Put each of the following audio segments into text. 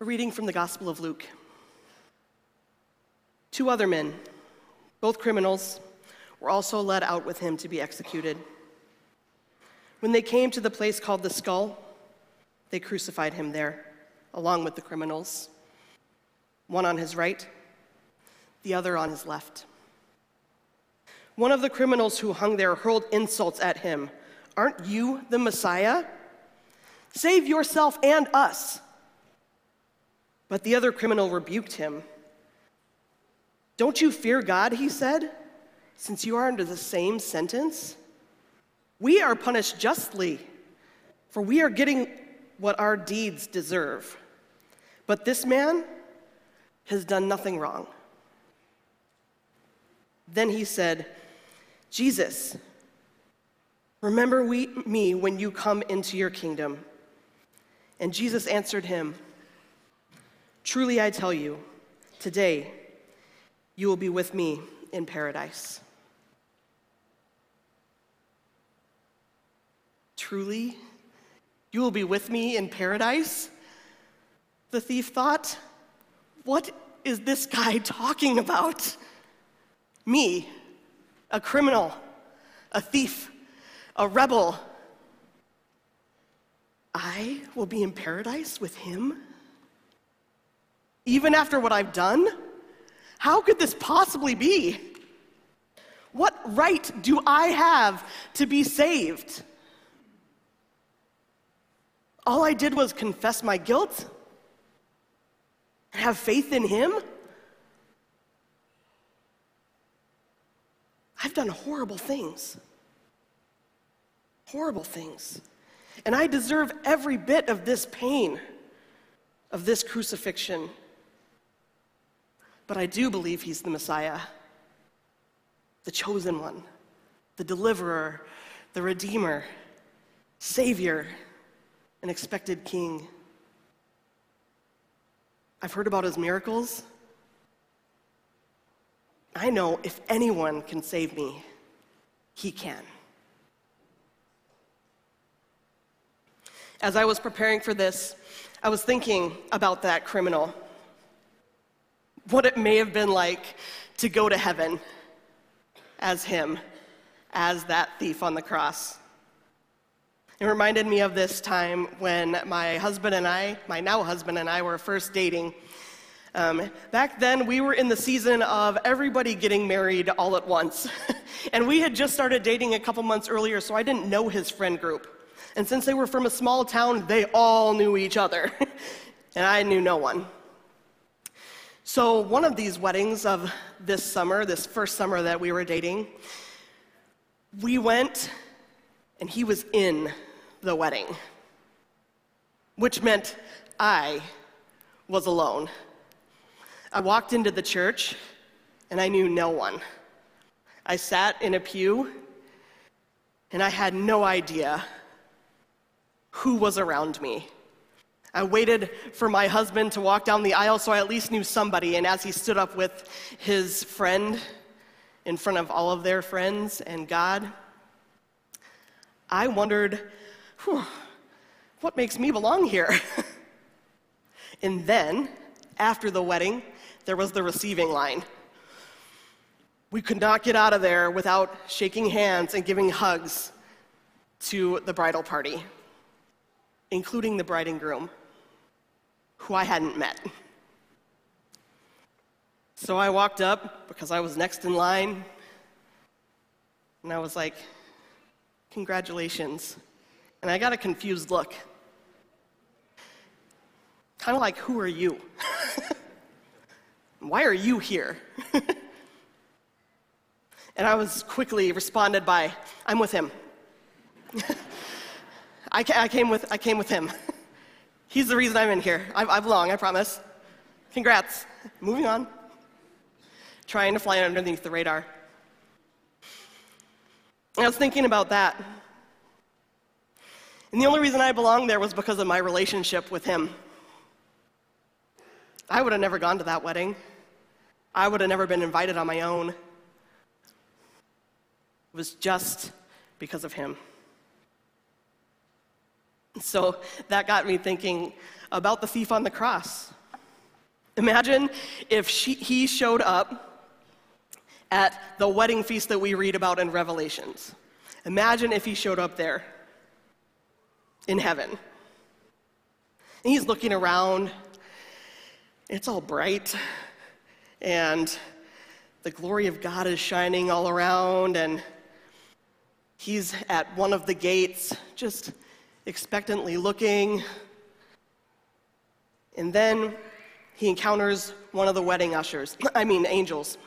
A reading from the Gospel of Luke. Two other men, both criminals, were also led out with him to be executed. When they came to the place called the skull, they crucified him there, along with the criminals, one on his right, the other on his left. One of the criminals who hung there hurled insults at him. Aren't you the Messiah? Save yourself and us. But the other criminal rebuked him. Don't you fear God, he said, since you are under the same sentence? We are punished justly, for we are getting what our deeds deserve. But this man has done nothing wrong. Then he said, Jesus, remember we, me when you come into your kingdom. And Jesus answered him, Truly I tell you, today you will be with me in paradise. Truly, you will be with me in paradise? The thief thought, What is this guy talking about? Me, a criminal, a thief, a rebel. I will be in paradise with him? Even after what I've done? How could this possibly be? What right do I have to be saved? All I did was confess my guilt and have faith in Him. I've done horrible things. Horrible things. And I deserve every bit of this pain, of this crucifixion. But I do believe He's the Messiah, the chosen one, the deliverer, the redeemer, Savior an expected king. I've heard about his miracles. I know if anyone can save me, he can. As I was preparing for this, I was thinking about that criminal. What it may have been like to go to heaven as him, as that thief on the cross. It reminded me of this time when my husband and I, my now husband and I, were first dating. Um, back then, we were in the season of everybody getting married all at once. and we had just started dating a couple months earlier, so I didn't know his friend group. And since they were from a small town, they all knew each other. and I knew no one. So, one of these weddings of this summer, this first summer that we were dating, we went and he was in the wedding, which meant I was alone. I walked into the church and I knew no one. I sat in a pew and I had no idea who was around me. I waited for my husband to walk down the aisle so I at least knew somebody. And as he stood up with his friend in front of all of their friends and God, I wondered what makes me belong here? and then, after the wedding, there was the receiving line. We could not get out of there without shaking hands and giving hugs to the bridal party, including the bride and groom, who I hadn't met. So I walked up because I was next in line, and I was like, Congratulations. And I got a confused look. Kind of like, who are you? Why are you here? and I was quickly responded by, I'm with him. I, ca- I, came with, I came with him. He's the reason I'm in here. I, I belong, I promise. Congrats. Moving on. Trying to fly underneath the radar. I was thinking about that and the only reason I belonged there was because of my relationship with him. I would have never gone to that wedding. I would have never been invited on my own. It was just because of him. So that got me thinking about the thief on the cross. Imagine if she, he showed up at the wedding feast that we read about in Revelations. Imagine if he showed up there in heaven. And he's looking around. It's all bright. And the glory of God is shining all around. And he's at one of the gates, just expectantly looking. And then he encounters one of the wedding ushers, I mean, angels.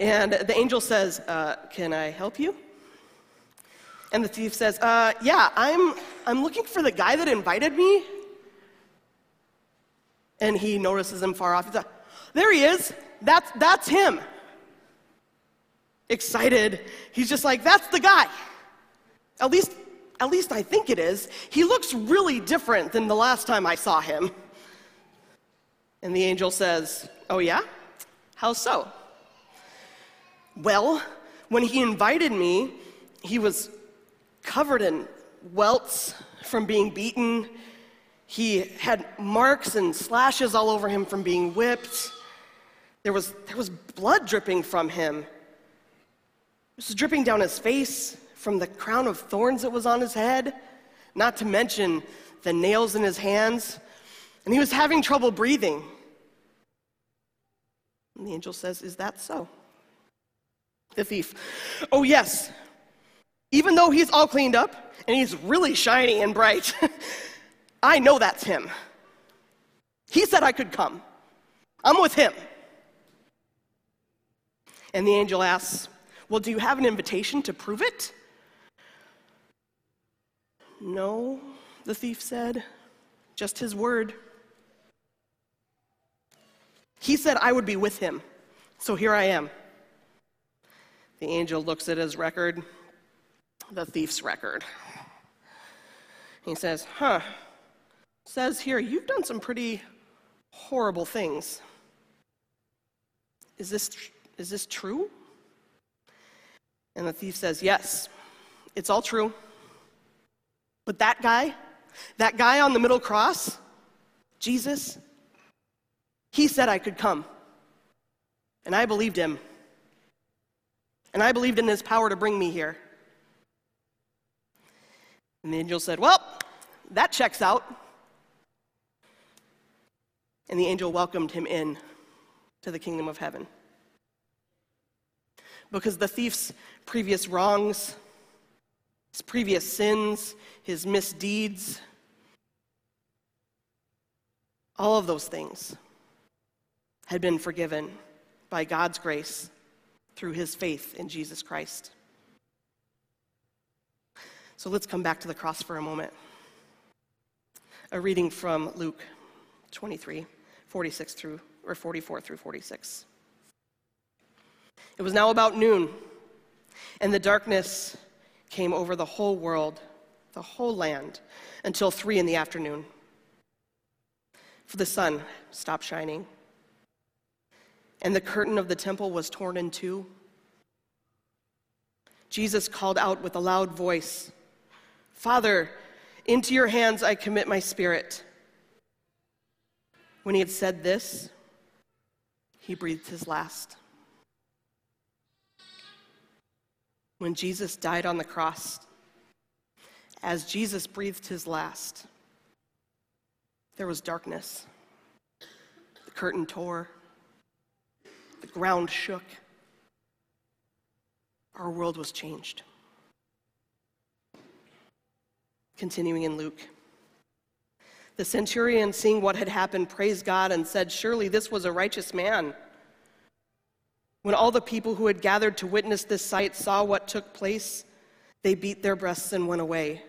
And the angel says, uh, Can I help you? And the thief says, uh, Yeah, I'm, I'm looking for the guy that invited me. And he notices him far off. He's like, There he is. That's, that's him. Excited. He's just like, That's the guy. At least, at least I think it is. He looks really different than the last time I saw him. And the angel says, Oh, yeah? How so? Well, when he invited me, he was covered in welts from being beaten. He had marks and slashes all over him from being whipped. There was, there was blood dripping from him. It was dripping down his face from the crown of thorns that was on his head, not to mention the nails in his hands. And he was having trouble breathing. And the angel says, Is that so? The thief, Oh, yes, even though he's all cleaned up and he's really shiny and bright, I know that's him. He said I could come. I'm with him. And the angel asks, Well, do you have an invitation to prove it? No, the thief said, just his word. He said I would be with him, so here I am. The angel looks at his record the thief's record. He says, Huh, says here, you've done some pretty horrible things. Is this, is this true? And the thief says, Yes, it's all true. But that guy, that guy on the middle cross, Jesus, he said I could come. And I believed him. And I believed in his power to bring me here. And the angel said, Well, that checks out. And the angel welcomed him in to the kingdom of heaven. Because the thief's previous wrongs, his previous sins, his misdeeds, all of those things had been forgiven by God's grace through his faith in Jesus Christ. So let's come back to the cross for a moment. A reading from Luke 23, 46 through, or 44 through 46. It was now about noon, and the darkness came over the whole world, the whole land, until three in the afternoon. For the sun stopped shining, and the curtain of the temple was torn in two. Jesus called out with a loud voice. Father, into your hands I commit my spirit. When he had said this, he breathed his last. When Jesus died on the cross, as Jesus breathed his last, there was darkness. The curtain tore, the ground shook, our world was changed. Continuing in Luke. The centurion, seeing what had happened, praised God and said, Surely this was a righteous man. When all the people who had gathered to witness this sight saw what took place, they beat their breasts and went away.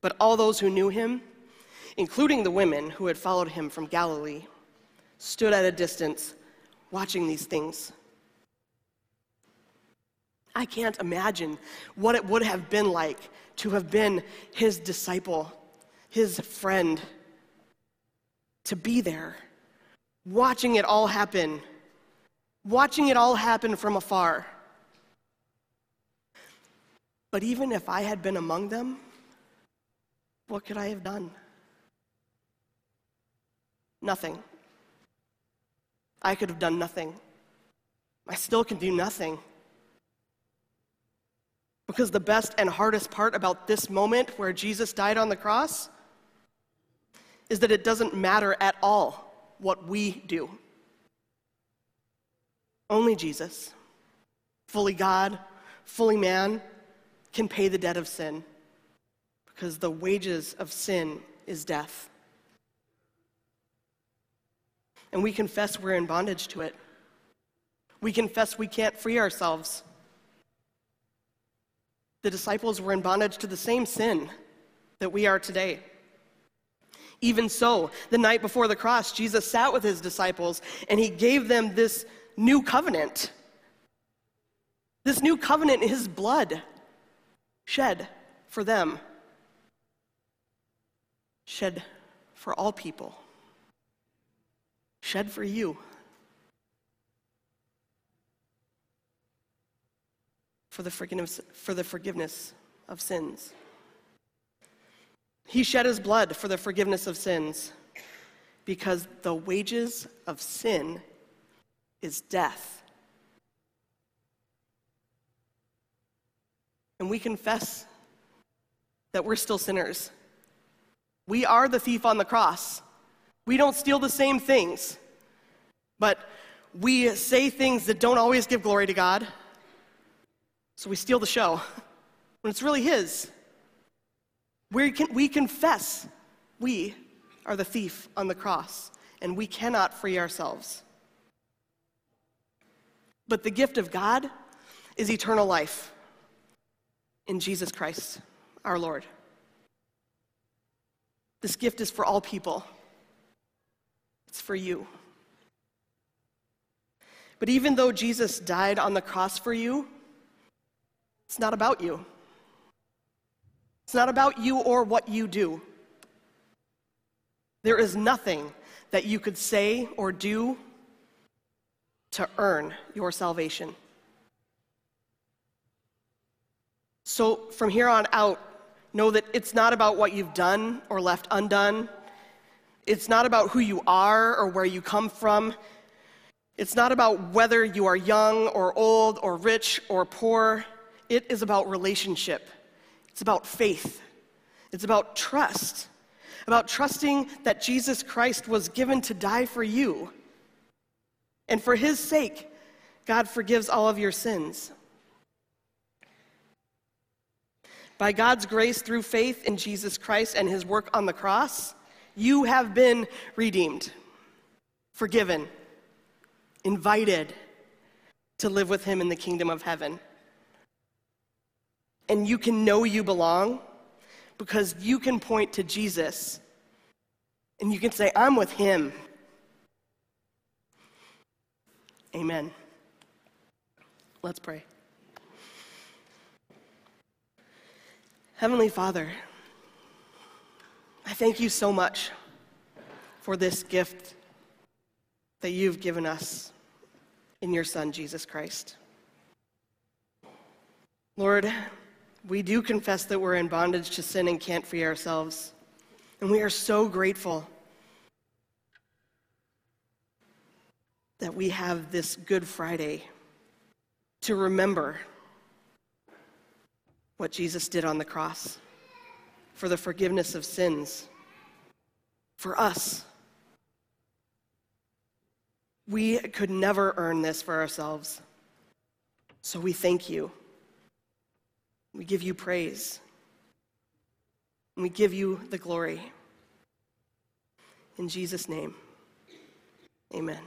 But all those who knew him, including the women who had followed him from Galilee, stood at a distance watching these things. I can't imagine what it would have been like to have been his disciple, his friend, to be there, watching it all happen, watching it all happen from afar. But even if I had been among them, What could I have done? Nothing. I could have done nothing. I still can do nothing. Because the best and hardest part about this moment where Jesus died on the cross is that it doesn't matter at all what we do. Only Jesus, fully God, fully man, can pay the debt of sin because the wages of sin is death. And we confess we're in bondage to it. We confess we can't free ourselves. The disciples were in bondage to the same sin that we are today. Even so, the night before the cross, Jesus sat with his disciples and he gave them this new covenant. This new covenant, his blood shed for them, shed for all people, shed for you. For the, forgiveness, for the forgiveness of sins. He shed his blood for the forgiveness of sins because the wages of sin is death. And we confess that we're still sinners. We are the thief on the cross. We don't steal the same things, but we say things that don't always give glory to God. So we steal the show when it's really His. We, can, we confess we are the thief on the cross, and we cannot free ourselves. But the gift of God is eternal life in Jesus Christ, our Lord. This gift is for all people, it's for you. But even though Jesus died on the cross for you, it's not about you. It's not about you or what you do. There is nothing that you could say or do to earn your salvation. So from here on out, know that it's not about what you've done or left undone. It's not about who you are or where you come from. It's not about whether you are young or old or rich or poor. It is about relationship. It's about faith. It's about trust. About trusting that Jesus Christ was given to die for you. And for his sake, God forgives all of your sins. By God's grace through faith in Jesus Christ and his work on the cross, you have been redeemed, forgiven, invited to live with him in the kingdom of heaven. And you can know you belong because you can point to Jesus and you can say, I'm with him. Amen. Let's pray. Heavenly Father, I thank you so much for this gift that you've given us in your Son, Jesus Christ. Lord, we do confess that we're in bondage to sin and can't free ourselves. And we are so grateful that we have this Good Friday to remember what Jesus did on the cross for the forgiveness of sins for us. We could never earn this for ourselves. So we thank you. We give you praise. We give you the glory. In Jesus' name, amen.